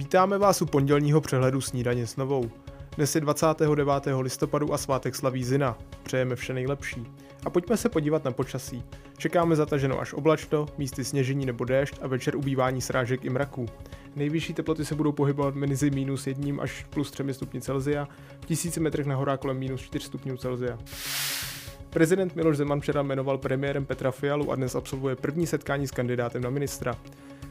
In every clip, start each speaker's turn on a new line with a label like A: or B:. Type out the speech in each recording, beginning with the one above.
A: Vítáme vás u pondělního přehledu snídaně s novou. Dnes je 29. listopadu a svátek slaví Zina. Přejeme vše nejlepší. A pojďme se podívat na počasí. Čekáme zataženo až oblačno, místy sněžení nebo déšť a večer ubývání srážek i mraků. Nejvyšší teploty se budou pohybovat mezi minus 1 až plus 3 stupni Celsia, v tisíci metrech na horách kolem minus 4 stupňů Celsia. Prezident Miloš Zeman včera jmenoval premiérem Petra Fialu a dnes absolvuje první setkání s kandidátem na ministra.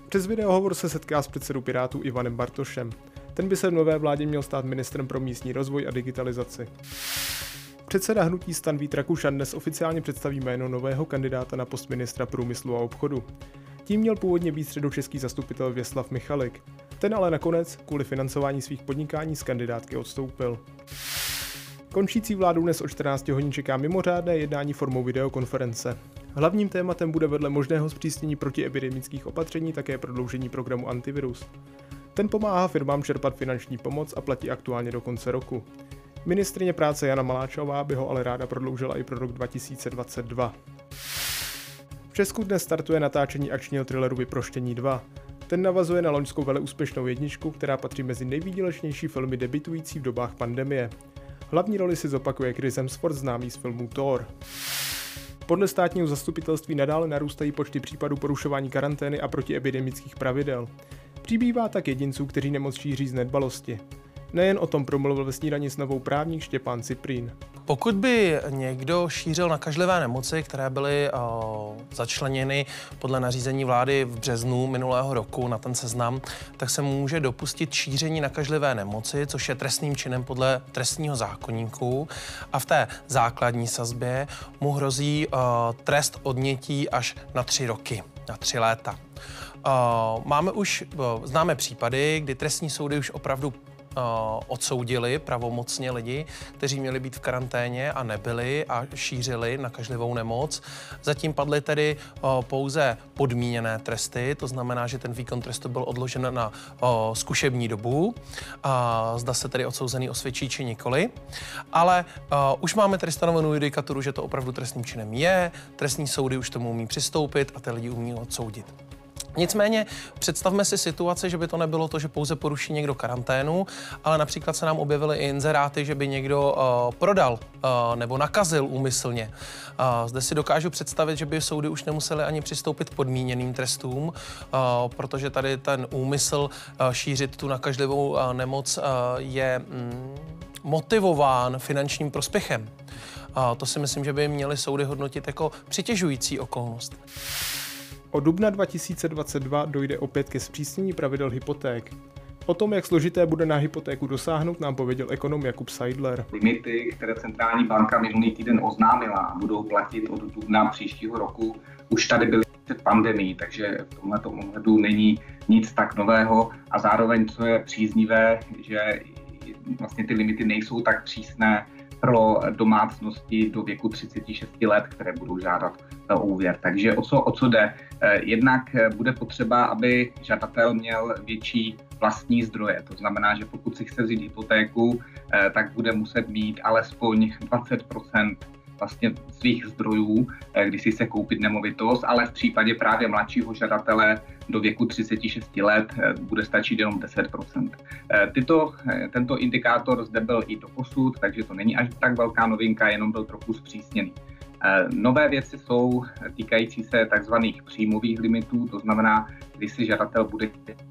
A: Přes videohovor se setká s předsedou Pirátů Ivanem Bartošem. Ten by se v nové vládě měl stát ministrem pro místní rozvoj a digitalizaci. Předseda hnutí Stan Vít Rakušan dnes oficiálně představí jméno nového kandidáta na post ministra průmyslu a obchodu. Tím měl původně být středočeský zastupitel Věslav Michalik. Ten ale nakonec kvůli financování svých podnikání z kandidátky odstoupil. Končící vládu dnes o 14 hodin čeká mimořádné jednání formou videokonference. Hlavním tématem bude vedle možného zpřísnění protiepidemických opatření také prodloužení programu Antivirus. Ten pomáhá firmám čerpat finanční pomoc a platí aktuálně do konce roku. Ministrině práce Jana Maláčová by ho ale ráda prodloužila i pro rok 2022. V Česku dnes startuje natáčení akčního thrilleru Vyproštění 2. Ten navazuje na loňskou veleúspěšnou jedničku, která patří mezi nejvýdělečnější filmy debitující v dobách pandemie. Hlavní roli si zopakuje Chris Hemsworth známý z filmu Thor. Podle státního zastupitelství nadále narůstají počty případů porušování karantény a protiepidemických pravidel. Přibývá tak jedinců, kteří nemoc šíří z nedbalosti. Nejen o tom promluvil ve snídani s novou právník Štěpán Ciprín.
B: Pokud by někdo šířil nakažlivé nemoci, které byly uh, začleněny podle nařízení vlády v březnu minulého roku na ten seznam, tak se může dopustit šíření nakažlivé nemoci, což je trestným činem podle trestního zákonníku. A v té základní sazbě mu hrozí uh, trest odnětí až na tři roky, na tři léta. Uh, máme už, známe případy, kdy trestní soudy už opravdu odsoudili pravomocně lidi, kteří měli být v karanténě a nebyli a šířili nakažlivou nemoc. Zatím padly tedy uh, pouze podmíněné tresty, to znamená, že ten výkon trestu byl odložen na uh, zkušební dobu. Zda se tedy odsouzený osvědčí či nikoli. Ale už máme tedy stanovenou judikaturu, že to opravdu trestným činem je, trestní soudy už tomu umí přistoupit a ty lidi umí odsoudit. Nicméně představme si situaci, že by to nebylo to, že pouze poruší někdo karanténu, ale například se nám objevily i inzeráty, že by někdo uh, prodal uh, nebo nakazil úmyslně. Uh, zde si dokážu představit, že by soudy už nemuseli ani přistoupit k podmíněným trestům, uh, protože tady ten úmysl uh, šířit tu nakažlivou uh, nemoc uh, je mm, motivován finančním prospěchem. Uh, to si myslím, že by měly soudy hodnotit jako přitěžující okolnost.
A: Od dubna 2022 dojde opět ke zpřísnění pravidel hypoték. O tom, jak složité bude na hypotéku dosáhnout, nám pověděl ekonom Jakub Seidler.
C: Limity, které centrální banka minulý týden oznámila budou platit od dubna příštího roku, už tady byly před pandemí, takže v tomto ohledu není nic tak nového a zároveň, co je příznivé, že vlastně ty limity nejsou tak přísné pro domácnosti do věku 36 let, které budou žádat o úvěr. Takže o co, o co jde? Eh, jednak eh, bude potřeba, aby žadatel měl větší vlastní zdroje. To znamená, že pokud si chce vzít hypotéku, eh, tak bude muset mít alespoň 20 vlastně svých zdrojů, když si se koupit nemovitost, ale v případě právě mladšího žadatele do věku 36 let bude stačit jenom 10%. Tyto, tento indikátor zde byl i do posud, takže to není až tak velká novinka, jenom byl trochu zpřísněný. Eh, nové věci jsou týkající se tzv. příjmových limitů, to znamená, když si žadatel bude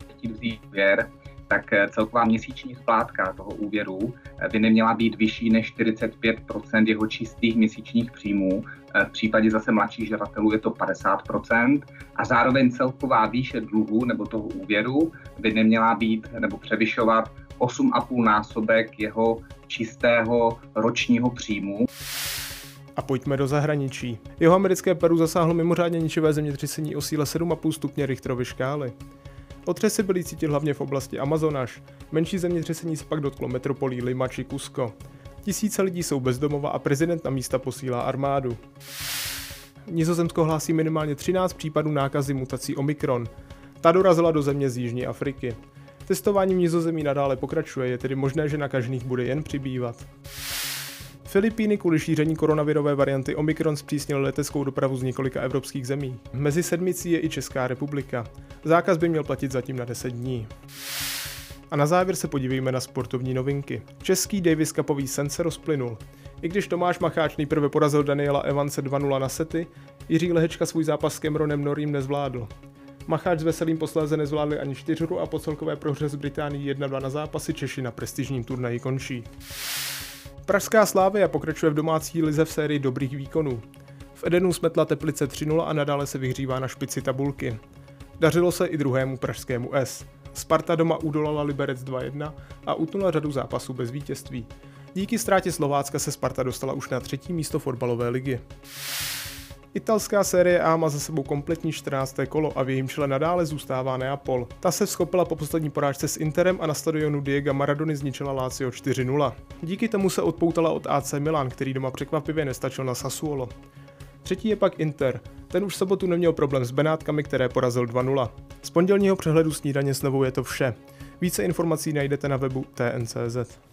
C: chtít vzít úvěr, tak eh, celková měsíční splátka toho úvěru eh, by neměla být vyšší než 45 jeho čistých měsíčních příjmů. V případě zase mladších žadatelů je to 50% a zároveň celková výše dluhu nebo toho úvěru by neměla být nebo převyšovat 8,5 násobek jeho čistého ročního příjmu.
A: A pojďme do zahraničí. Jeho americké Peru zasáhlo mimořádně ničivé zemětřesení o síle 7,5 stupně Richterovy škály. Otřesy byly cítit hlavně v oblasti Amazonáš. Menší zemětřesení se pak dotklo metropolí Lima či Cusco. Tisíce lidí jsou bezdomova a prezident na místa posílá armádu. Nizozemsko hlásí minimálně 13 případů nákazy mutací Omikron. Ta dorazila do země z Jižní Afriky. Testování v Nizozemí nadále pokračuje, je tedy možné, že nakažených bude jen přibývat. Filipíny kvůli šíření koronavirové varianty Omikron zpřísnil leteckou dopravu z několika evropských zemí. Mezi sedmicí je i Česká republika. Zákaz by měl platit zatím na 10 dní. A na závěr se podívejme na sportovní novinky. Český Davis Cupový sen se rozplynul. I když Tomáš Macháč nejprve porazil Daniela Evance 2-0 na sety, Jiří Lehečka svůj zápas s Cameronem Norím nezvládl. Macháč s Veselým posléze nezvládli ani čtyřhru a po celkové prohře z Británii 1-2 na zápasy Češi na prestižním turnaji končí. Pražská Slávia pokračuje v domácí lize v sérii dobrých výkonů. V Edenu smetla Teplice 3-0 a nadále se vyhřívá na špici tabulky. Dařilo se i druhému pražskému S. Sparta doma udolala Liberec 2-1 a utnula řadu zápasů bez vítězství. Díky ztrátě Slovácka se Sparta dostala už na třetí místo fotbalové ligy. Italská série A má za sebou kompletní 14. kolo a v jejím čele nadále zůstává Neapol. Ta se vskopila po poslední porážce s Interem a na stadionu Diego Maradony zničila Lazio 4-0. Díky tomu se odpoutala od AC Milan, který doma překvapivě nestačil na Sassuolo. Třetí je pak Inter. Ten už v sobotu neměl problém s Benátkami, které porazil 2-0. Z pondělního přehledu snídaně s novou je to vše. Více informací najdete na webu TNCZ.